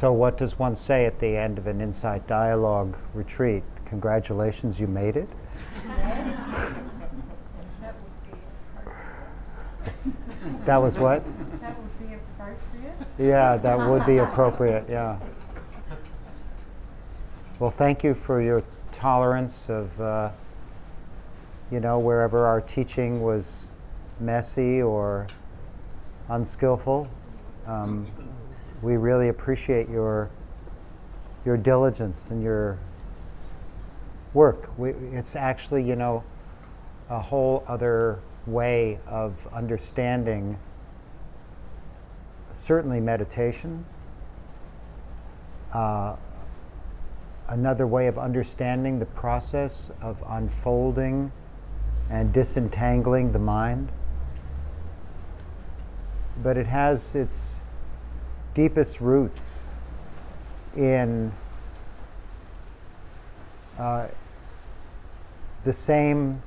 So, what does one say at the end of an insight dialogue retreat? Congratulations, you made it? that was what? That would be appropriate. Yeah, that would be appropriate, yeah. Well, thank you for your tolerance of, uh, you know, wherever our teaching was messy or unskillful. Um, we really appreciate your your diligence and your work. We, it's actually, you know, a whole other way of understanding certainly meditation, uh, another way of understanding the process of unfolding and disentangling the mind. But it has its deepest roots in uh, the same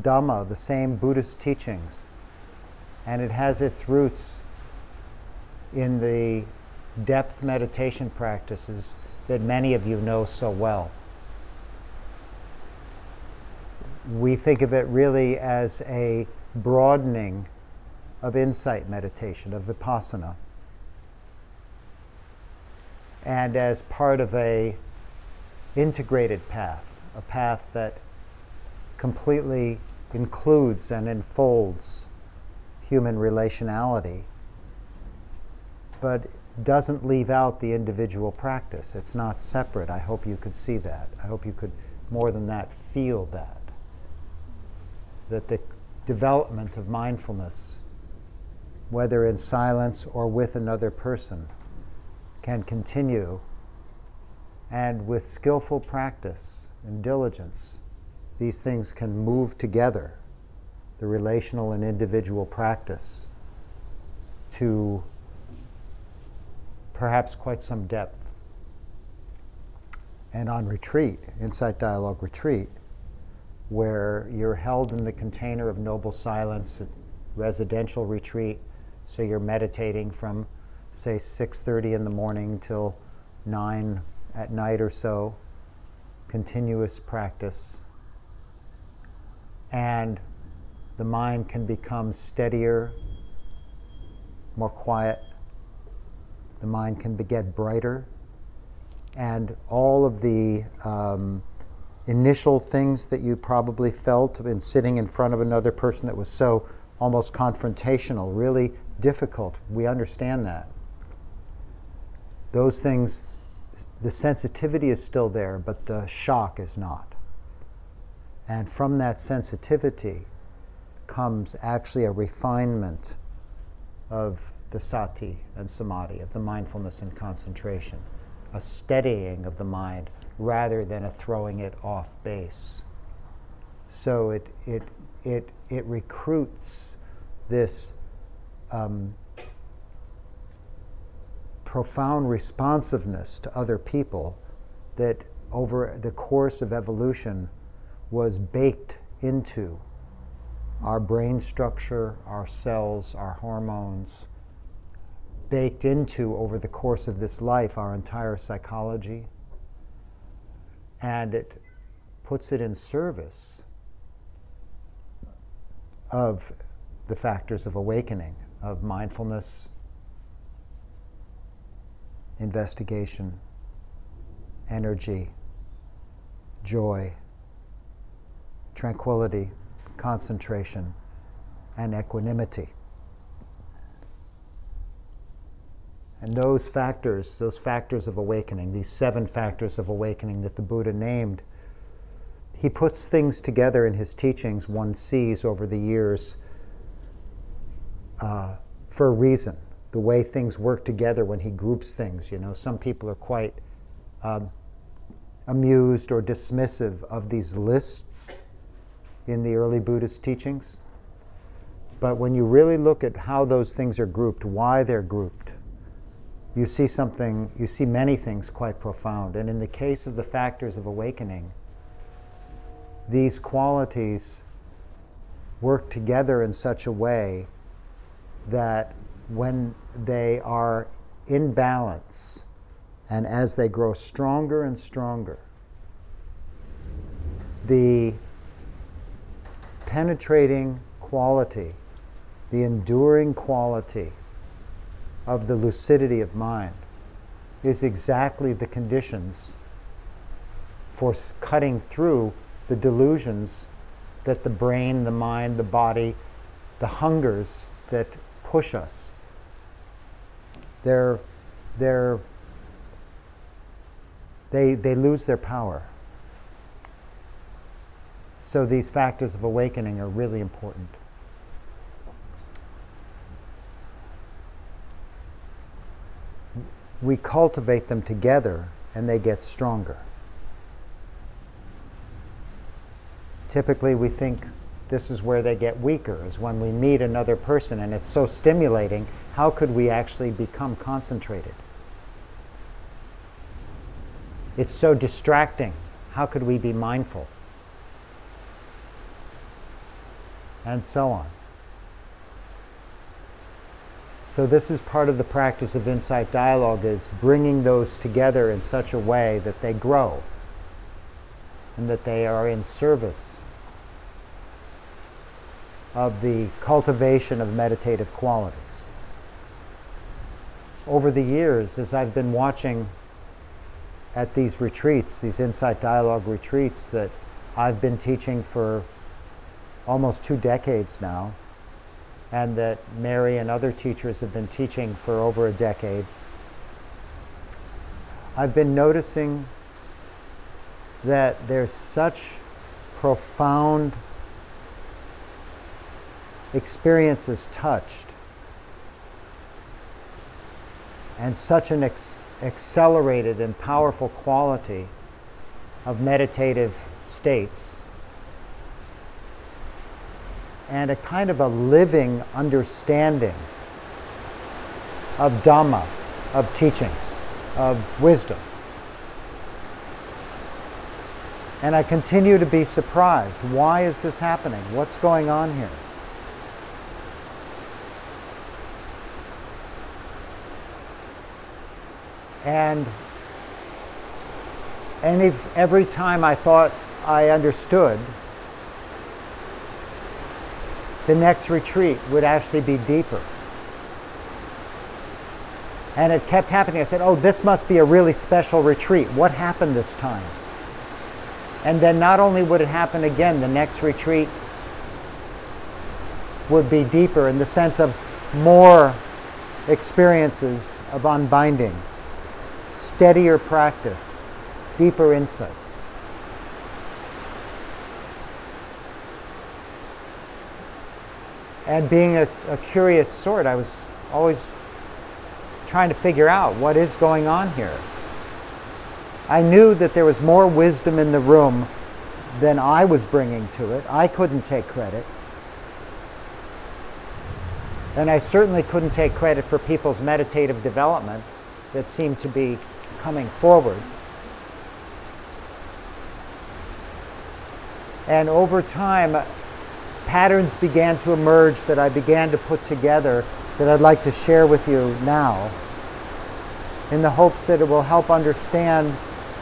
Dhamma, the same Buddhist teachings. And it has its roots in the depth meditation practices that many of you know so well. We think of it really as a broadening of insight meditation, of vipassana, and as part of a integrated path, a path that completely includes and enfolds human relationality, but doesn't leave out the individual practice. It's not separate. I hope you could see that. I hope you could, more than that, feel that. That the development of mindfulness, whether in silence or with another person, can continue. And with skillful practice and diligence, these things can move together, the relational and individual practice, to perhaps quite some depth. And on retreat, Insight Dialogue Retreat, where you're held in the container of noble silence, residential retreat, so you're meditating from say 6:30 in the morning till 9 at night or so, continuous practice. And the mind can become steadier, more quiet, the mind can get brighter, and all of the um, initial things that you probably felt in sitting in front of another person that was so almost confrontational, really difficult. We understand that. Those things, the sensitivity is still there, but the shock is not. And from that sensitivity comes actually a refinement of the sati and samadhi, of the mindfulness and concentration, a steadying of the mind rather than a throwing it off base. So it, it, it, it recruits this um, profound responsiveness to other people that over the course of evolution was baked into our brain structure, our cells, our hormones, baked into over the course of this life our entire psychology, and it puts it in service of the factors of awakening, of mindfulness, investigation, energy, joy, tranquility, concentration, and equanimity. And those factors, those factors of awakening, these seven factors of awakening that the Buddha named, he puts things together in his teachings one sees over the years uh, for a reason. The way things work together when he groups things, you know, some people are quite um, amused or dismissive of these lists in the early Buddhist teachings. But when you really look at how those things are grouped, why they're grouped, you see something, you see many things quite profound. And in the case of the factors of awakening, these qualities work together in such a way that when they are in balance and as they grow stronger and stronger, the penetrating quality, the enduring quality of the lucidity of mind is exactly the conditions for cutting through the delusions that the brain, the mind, the body, the hungers that push us. They're, they're, they, they lose their power. So these factors of awakening are really important. We cultivate them together and they get stronger. Typically, we think this is where they get weaker, is when we meet another person and it's so stimulating. How could we actually become concentrated? It's so distracting. How could we be mindful? And so on. So this is part of the practice of insight dialogue is bringing those together in such a way that they grow and that they are in service of the cultivation of meditative qualities. Over the years, as I've been watching at these retreats, these insight dialogue retreats that I've been teaching for almost two decades now, and that Mary and other teachers have been teaching for over a decade, I've been noticing that there's such profound experiences touched and such an ex- accelerated and powerful quality of meditative states and a kind of a living understanding of Dhamma, of teachings, of wisdom. And I continue to be surprised. Why is this happening? What's going on here? And any, every time I thought I understood, the next retreat would actually be deeper. And it kept happening. I said, Oh, this must be a really special retreat. What happened this time? And then not only would it happen again, the next retreat would be deeper in the sense of more experiences of unbinding steadier practice, deeper insights. And being a, a, curious sort, I was always trying to figure out what is going on here. I knew that there was more wisdom in the room than I was bringing to it. I couldn't take credit. And I certainly couldn't take credit for people's meditative development that seemed to be coming forward. And over time, patterns began to emerge that I began to put together that I'd like to share with you now in the hopes that it will help understand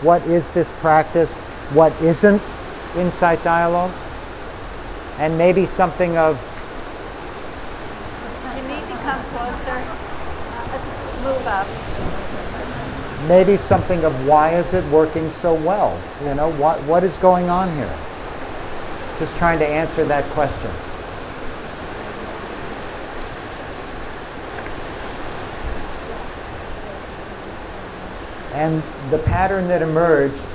what is this practice, what isn't insight dialogue, and maybe something of. You need come closer. Let's move up maybe something of why is it working so well? You know, what, what is going on here? Just trying to answer that question. And the pattern that emerged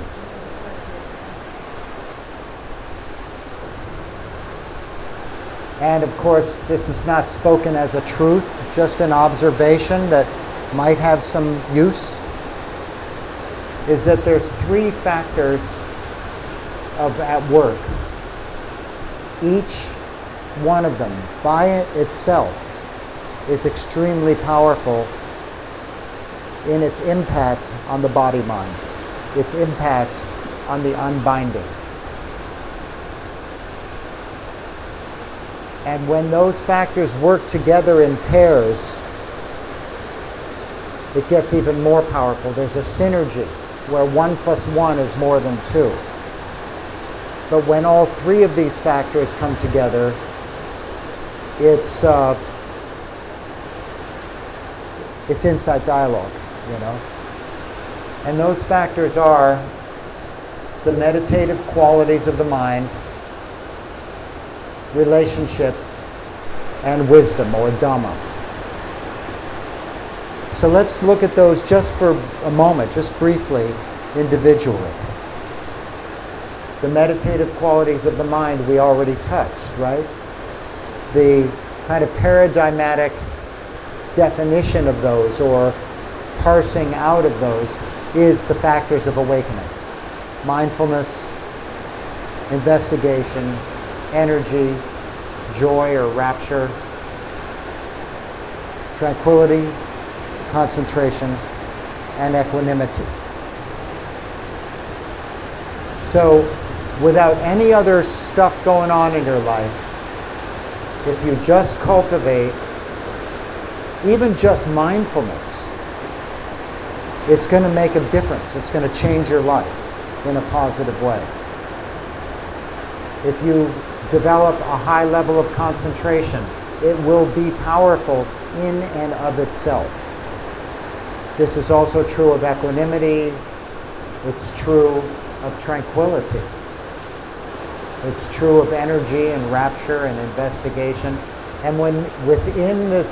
And of course, this is not spoken as a truth, just an observation that might have some use is that there's three factors of at work. Each one of them by itself is extremely powerful in its impact on the body mind, its impact on the unbinding. And when those factors work together in pairs, it gets even more powerful. There's a synergy where one plus one is more than two. But when all three of these factors come together, it's uh, it's insight dialogue, you know. And those factors are the meditative qualities of the mind, relationship, and wisdom or Dhamma. So let's look at those just for a moment, just briefly, individually. The meditative qualities of the mind we already touched, right? The kind of paradigmatic definition of those or parsing out of those is the factors of awakening mindfulness, investigation, energy, joy or rapture, tranquility, concentration, and equanimity. So, without any other stuff going on in your life, if you just cultivate even just mindfulness, it's going to make a difference. It's going to change your life in a positive way. If you develop a high level of concentration, it will be powerful in and of itself. This is also true of equanimity. It's true of tranquility. It's true of energy and rapture and investigation. And when within this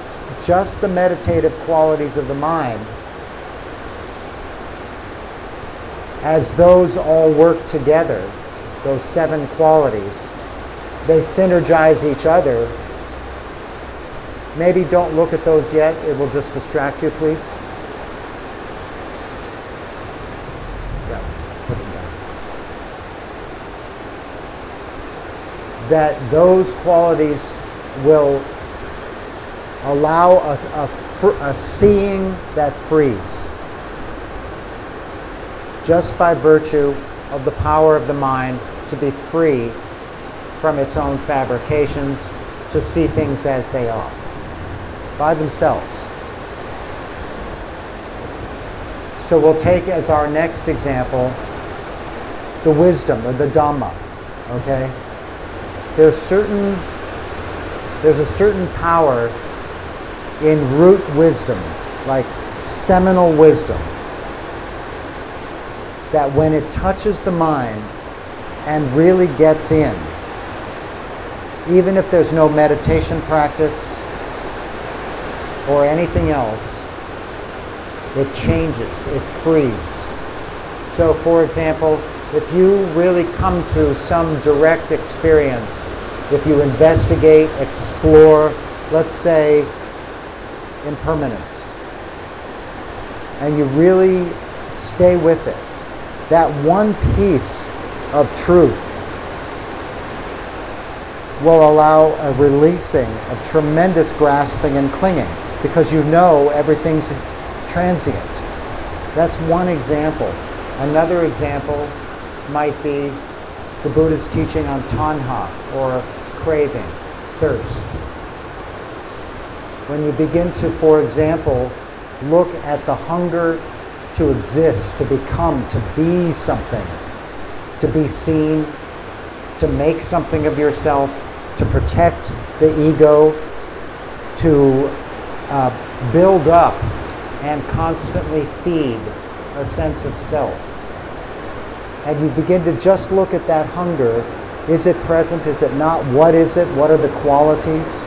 just the meditative qualities of the mind, as those all work together, those seven qualities, they synergize each other. Maybe don't look at those yet, it will just distract you, please. That those qualities will allow us a, a, seeing that frees. Just by virtue of the power of the mind to be free from its own fabrications, to see things as they are, by themselves. So we'll take as our next example the wisdom or the Dhamma. Okay? There's certain there's a certain power in root wisdom, like seminal wisdom, that when it touches the mind and really gets in, even if there's no meditation practice or anything else, it changes, it frees. So, for example, if you really come to some direct experience, if you investigate, explore, let's say impermanence. And you really stay with it. That one piece of truth will allow a releasing of tremendous grasping and clinging because you know everything's transient. That's one example. Another example might be the Buddha's teaching on tanha or craving, thirst when you begin to, for example, look at the hunger to exist, to become, to be something, to be seen, to make something of yourself, to protect the ego, to uh, build up and constantly feed a sense of self. And you begin to just look at that hunger. Is it present? Is it not? What is it? What are the qualities?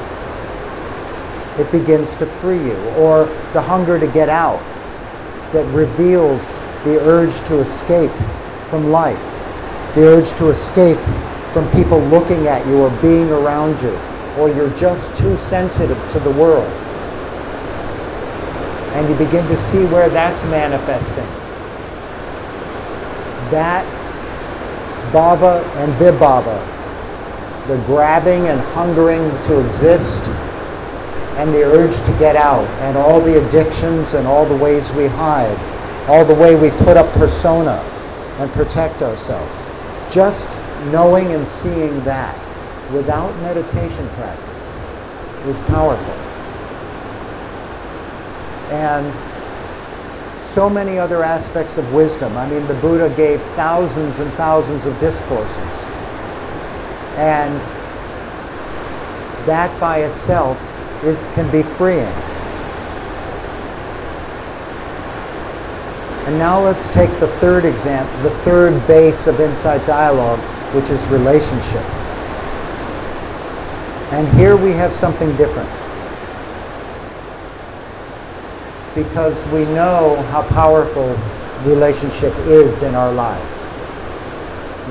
it begins to free you. Or the hunger to get out that reveals the urge to escape from life, the urge to escape from people looking at you or being around you, or you're just too sensitive to the world. And you begin to see where that's manifesting. That bhava and vibhava, the grabbing and hungering to exist and the urge to get out, and all the addictions and all the ways we hide, all the way we put up persona and protect ourselves. Just knowing and seeing that without meditation practice is powerful. And so many other aspects of wisdom. I mean, the Buddha gave thousands and thousands of discourses. And that by itself is, can be freeing. And now let's take the third example, the third base of insight dialogue, which is relationship. And here we have something different. Because we know how powerful relationship is in our lives.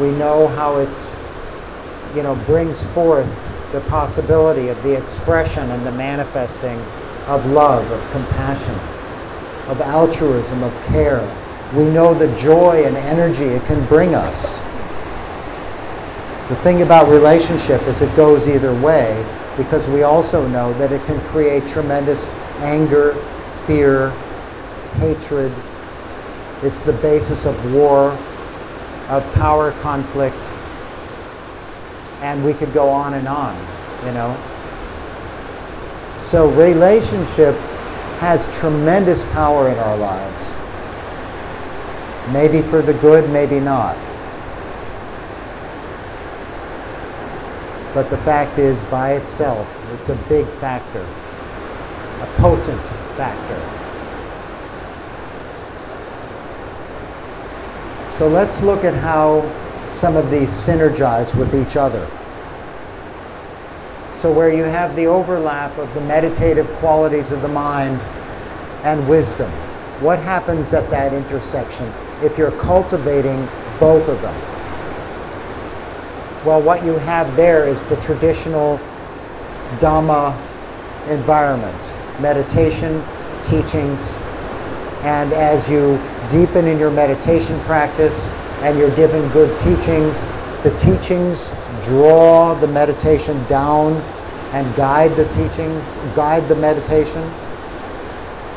We know how it's, you know, brings forth the possibility of the expression and the manifesting of love, of compassion of altruism, of care. We know the joy and energy it can bring us. The thing about relationship is it goes either way because we also know that it can create tremendous anger, fear, hatred. It's the basis of war, of power conflict, and we could go on and on, you know. So relationship has tremendous power in our lives. Maybe for the good, maybe not. But the fact is, by itself, it's a big factor, a potent factor. So let's look at how some of these synergize with each other. So, where you have the overlap of the meditative qualities of the mind and wisdom, what happens at that intersection if you're cultivating both of them? Well, what you have there is the traditional Dhamma environment meditation, teachings, and as you deepen in your meditation practice and you're given good teachings, the teachings draw the meditation down and guide the teachings, guide the meditation.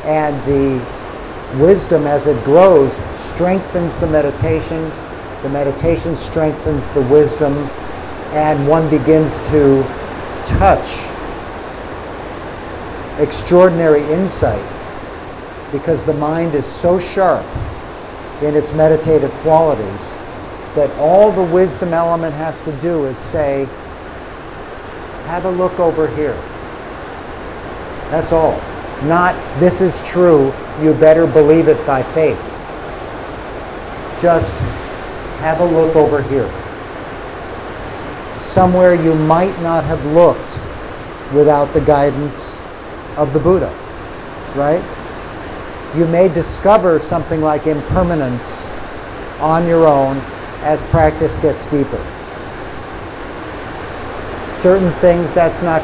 And the wisdom, as it grows, strengthens the meditation. The meditation strengthens the wisdom, and one begins to touch extraordinary insight because the mind is so sharp in its meditative qualities that all the wisdom element has to do is say, have a look over here. That's all. Not, this is true, you better believe it by faith. Just have a look over here. Somewhere you might not have looked without the guidance of the Buddha, right? You may discover something like impermanence on your own as practice gets deeper. Certain things that's not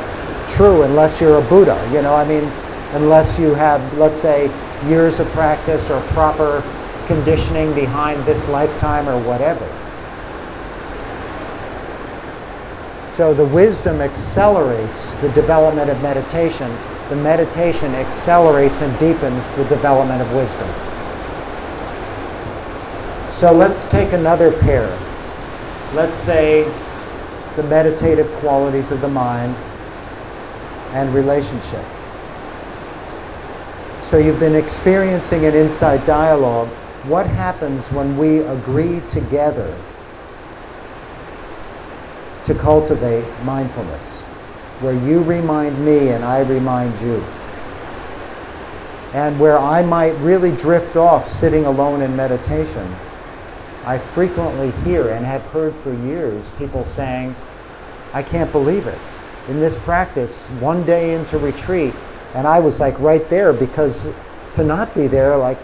true unless you're a Buddha, you know, I mean, unless you have, let's say, years of practice or proper conditioning behind this lifetime or whatever. So the wisdom accelerates the development of meditation. The meditation accelerates and deepens the development of wisdom. So let's take another pair. Let's say the meditative qualities of the mind and relationship. So you've been experiencing an insight dialogue. What happens when we agree together to cultivate mindfulness? Where you remind me and I remind you. And where I might really drift off sitting alone in meditation I frequently hear and have heard for years people saying, I can't believe it. In this practice, one day into retreat, and I was like right there because to not be there, like,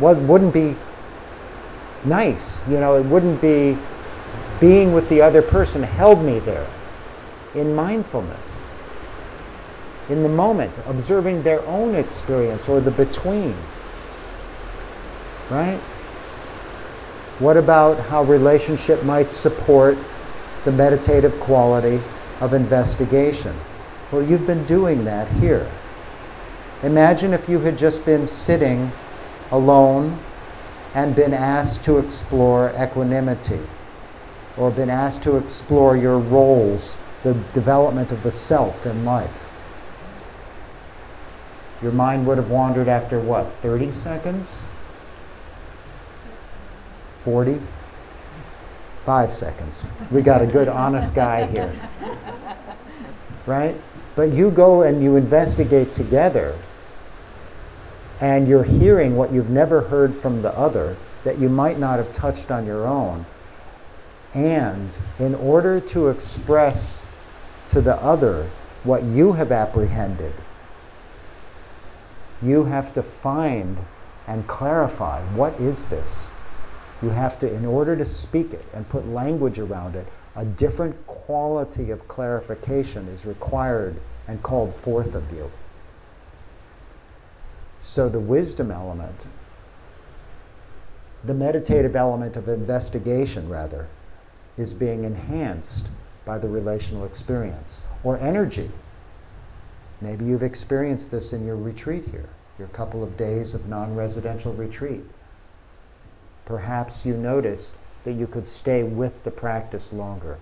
was, wouldn't be nice. You know, it wouldn't be being with the other person held me there in mindfulness, in the moment, observing their own experience or the between. Right? What about how relationship might support the meditative quality of investigation? Well, you've been doing that here. Imagine if you had just been sitting alone and been asked to explore equanimity or been asked to explore your roles, the development of the self in life. Your mind would have wandered after what, 30 seconds? 40? Five seconds. We got a good, honest guy here. Right? But you go and you investigate together, and you're hearing what you've never heard from the other that you might not have touched on your own. And in order to express to the other what you have apprehended, you have to find and clarify what is this? You have to, in order to speak it and put language around it, a different quality of clarification is required and called forth of you. So the wisdom element, the meditative element of investigation, rather, is being enhanced by the relational experience or energy. Maybe you've experienced this in your retreat here, your couple of days of non residential retreat. Perhaps you noticed that you could stay with the practice longer,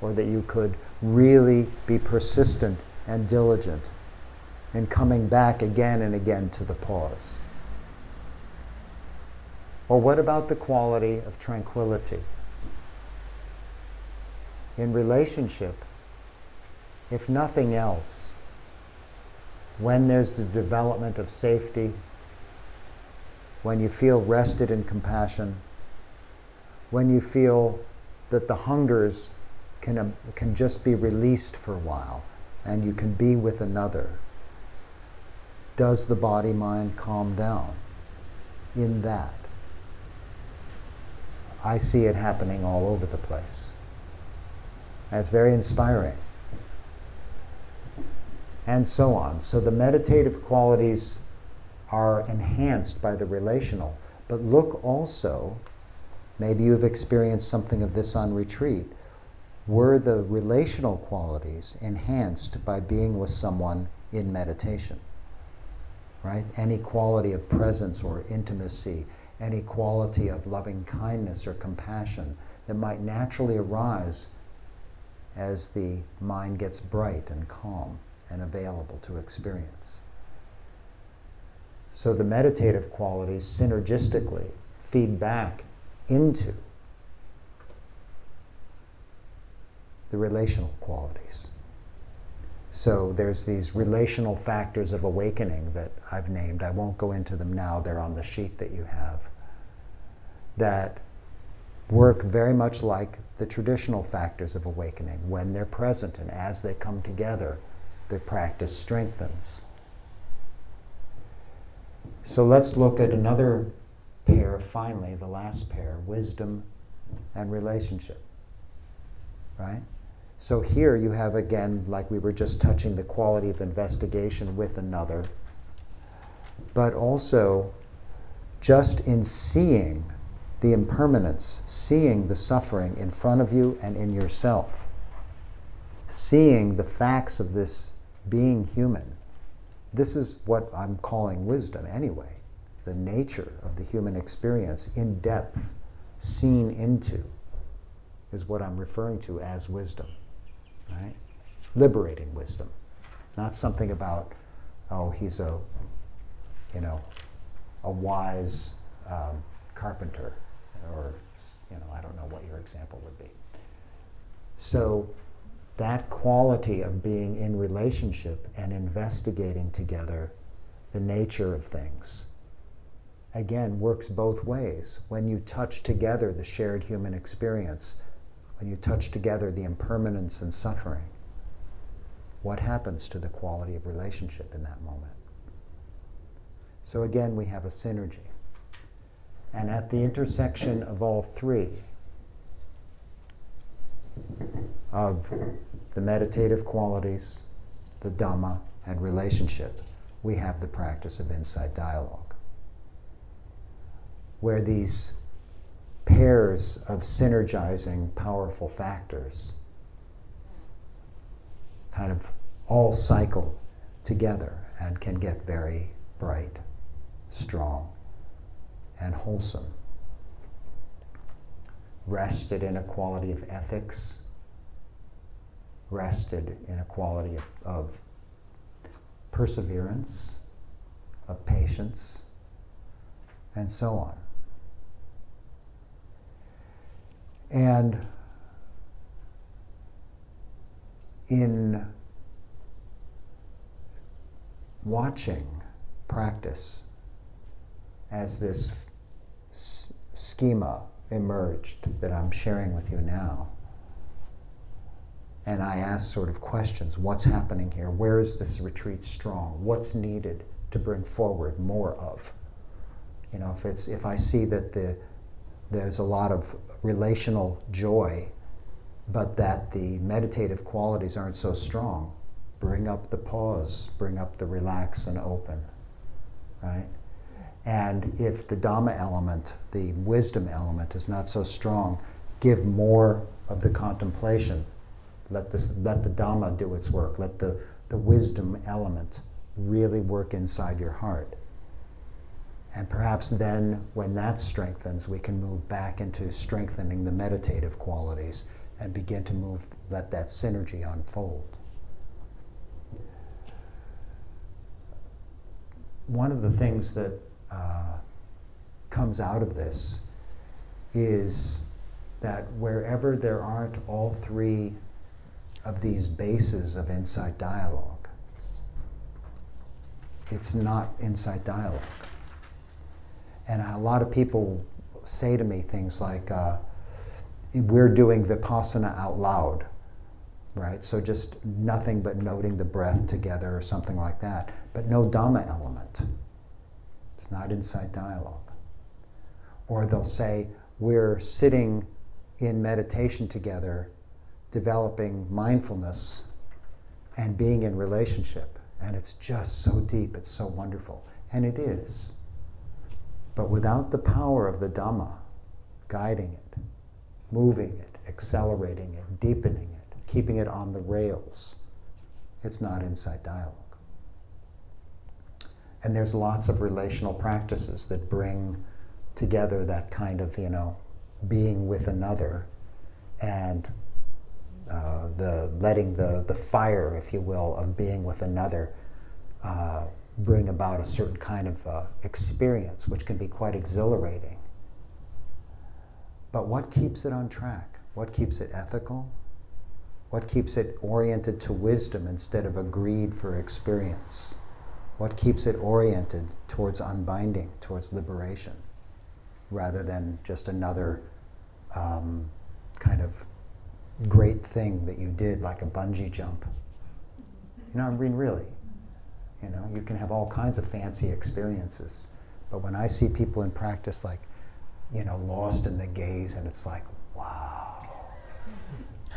or that you could really be persistent and diligent in coming back again and again to the pause. Or what about the quality of tranquility? In relationship, if nothing else, when there's the development of safety, when you feel rested in compassion, when you feel that the hungers can, uh, can just be released for a while and you can be with another, does the body mind calm down in that? I see it happening all over the place. That's very inspiring. And so on. So the meditative qualities are enhanced by the relational. But look also, maybe you've experienced something of this on retreat. Were the relational qualities enhanced by being with someone in meditation? Right? Any quality of presence or intimacy, any quality of loving kindness or compassion that might naturally arise as the mind gets bright and calm and available to experience. So the meditative qualities synergistically feed back into the relational qualities. So there's these relational factors of awakening that I've named. I won't go into them now, they're on the sheet that you have. That work very much like the traditional factors of awakening. When they're present and as they come together, the practice strengthens. So let's look at another pair, finally, the last pair wisdom and relationship. Right? So here you have again, like we were just touching, the quality of investigation with another, but also just in seeing the impermanence, seeing the suffering in front of you and in yourself, seeing the facts of this being human. This is what I'm calling wisdom anyway the nature of the human experience in depth, seen into, is what I'm referring to as wisdom, right? Liberating wisdom, not something about, oh, he's a, you know, a wise um, carpenter, or you know, I don't know what your example would be. So that quality of being in relationship and investigating together the nature of things again works both ways. When you touch together the shared human experience when you touch together the impermanence and suffering what happens to the quality of relationship in that moment? So again we have a synergy and at the intersection of all three of the meditative qualities, the Dhamma, and relationship, we have the practice of insight dialogue, where these pairs of synergizing powerful factors kind of all cycle together and can get very bright, strong, and wholesome. Rested in a quality of ethics rested in a quality of, of perseverance, of patience, and so on. And in watching practice as this schema emerged that I'm sharing with you now, and I ask sort of questions what's happening here? Where is this retreat strong? What's needed to bring forward more of? You know, if, it's, if I see that the, there's a lot of relational joy, but that the meditative qualities aren't so strong, bring up the pause, bring up the relax and open, right? And if the Dhamma element, the wisdom element, is not so strong, give more of the contemplation. Let, this, let the Dhamma do its work. Let the, the wisdom element really work inside your heart. And perhaps then, when that strengthens, we can move back into strengthening the meditative qualities and begin to move, let that synergy unfold. One of the things that uh, comes out of this is that wherever there aren't all three of these bases of insight dialogue, it's not insight dialogue. And a lot of people say to me things like, uh, we're doing vipassana out loud, right? So just nothing but noting the breath together or something like that, but no Dhamma element. It's not insight dialogue. Or they'll say, we're sitting in meditation together, developing mindfulness and being in relationship. And it's just so deep, it's so wonderful. And it is. But without the power of the Dhamma guiding it, moving it, accelerating it, deepening it, keeping it on the rails, it's not insight dialogue. And there's lots of relational practices that bring together that kind of, you know, being with another and uh, the letting the, the fire, if you will, of being with another uh, bring about a certain kind of uh, experience, which can be quite exhilarating. But what keeps it on track? What keeps it ethical? What keeps it oriented to wisdom instead of a greed for experience? What keeps it oriented towards unbinding, towards liberation, rather than just another um, kind of great thing that you did, like a bungee jump? You know, I mean, really. You know, you can have all kinds of fancy experiences. But when I see people in practice like, you know, lost in the gaze, and it's like, wow.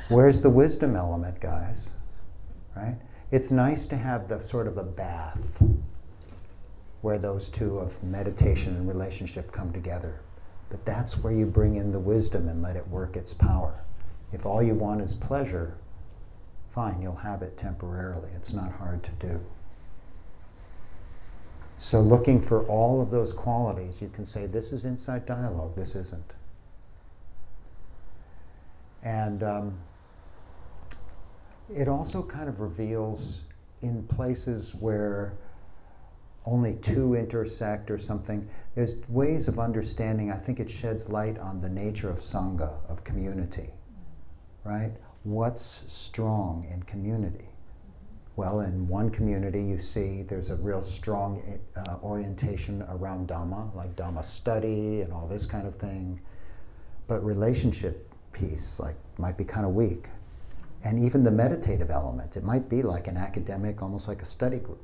Where's the wisdom element, guys? Right? It's nice to have the sort of a bath where those two of meditation and relationship come together. But that's where you bring in the wisdom and let it work its power. If all you want is pleasure, fine, you'll have it temporarily. It's not hard to do. So, looking for all of those qualities, you can say, this is insight dialogue, this isn't. And um, it also kind of reveals in places where only two intersect or something, there's ways of understanding. I think it sheds light on the nature of Sangha, of community, right? What's strong in community? Well, in one community, you see there's a real strong uh, orientation around Dhamma, like Dhamma study and all this kind of thing. But relationship piece, like, might be kind of weak. And even the meditative element, it might be like an academic, almost like a study group.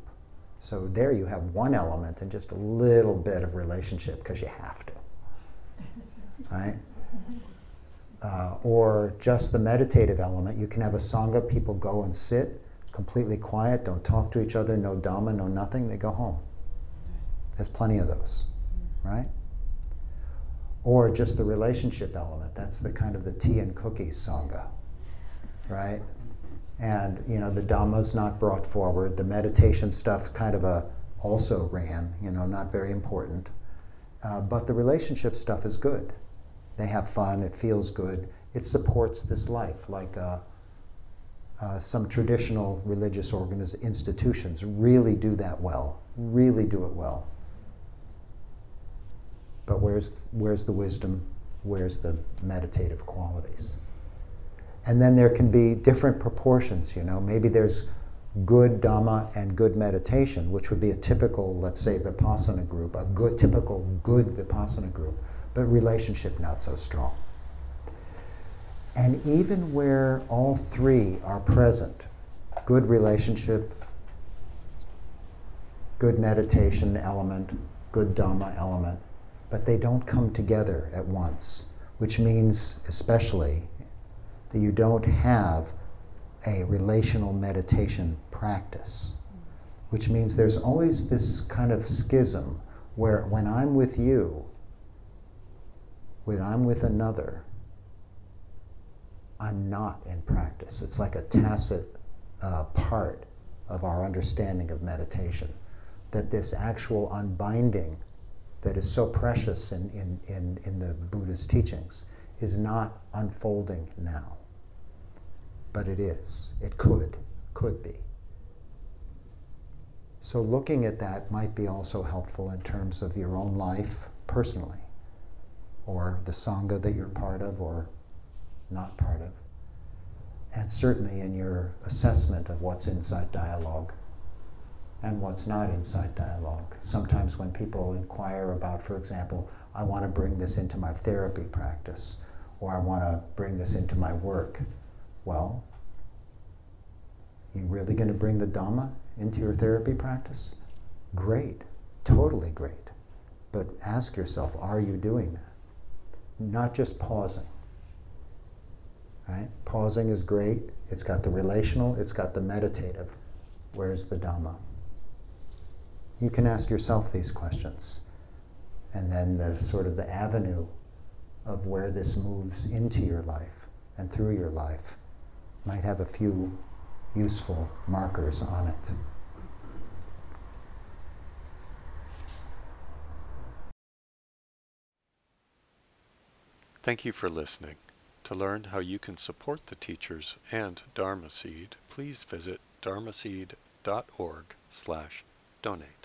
So there you have one element and just a little bit of relationship because you have to, right? Uh, or just the meditative element. You can have a sangha, people go and sit completely quiet, don't talk to each other, no Dhamma, no nothing, they go home. There's plenty of those, right? Or just the relationship element. That's the kind of the tea and cookies sangha, right? And you know the Dhamma's not brought forward. The meditation stuff kind of a also ran, you know, not very important. Uh, but the relationship stuff is good. They have fun. It feels good. It supports this life, like. Uh, uh, some traditional religious organiz- institutions really do that well, really do it well. But where's, where's the wisdom? where's the meditative qualities. And then there can be different proportions, you know. Maybe there's good Dhamma and good meditation, which would be a typical, let's say, Vipassana group, a good, typical good Vipassana group, but relationship not so strong. And even where all three are present, good relationship, good meditation element, good Dhamma element, but they don't come together at once, which means, especially, that you don't have a relational meditation practice, which means there's always this kind of schism where when I'm with you, when I'm with another, I'm not in practice. It's like a tacit uh, part of our understanding of meditation. That this actual unbinding that is so precious in, in, in, in the Buddha's teachings is not unfolding now. But it is. It could, could be. So looking at that might be also helpful in terms of your own life personally, or the Sangha that you're part of or not part of. And certainly in your assessment of what's insight dialogue and what's not insight dialogue. Sometimes when people inquire about, for example, I want to bring this into my therapy practice, or I want to bring this into my work, well, you really going to bring the Dhamma into your therapy practice? Great, totally great. But ask yourself, are you doing that? Not just pausing. Right? Pausing is great. It's got the relational, it's got the meditative. Where's the Dhamma? You can ask yourself these questions. And then the sort of the avenue of where this moves into your life and through your life might have a few useful markers on it. Thank you for listening. To learn how you can support the teachers and Dharma Seed, please visit dharmaseed.org slash donate.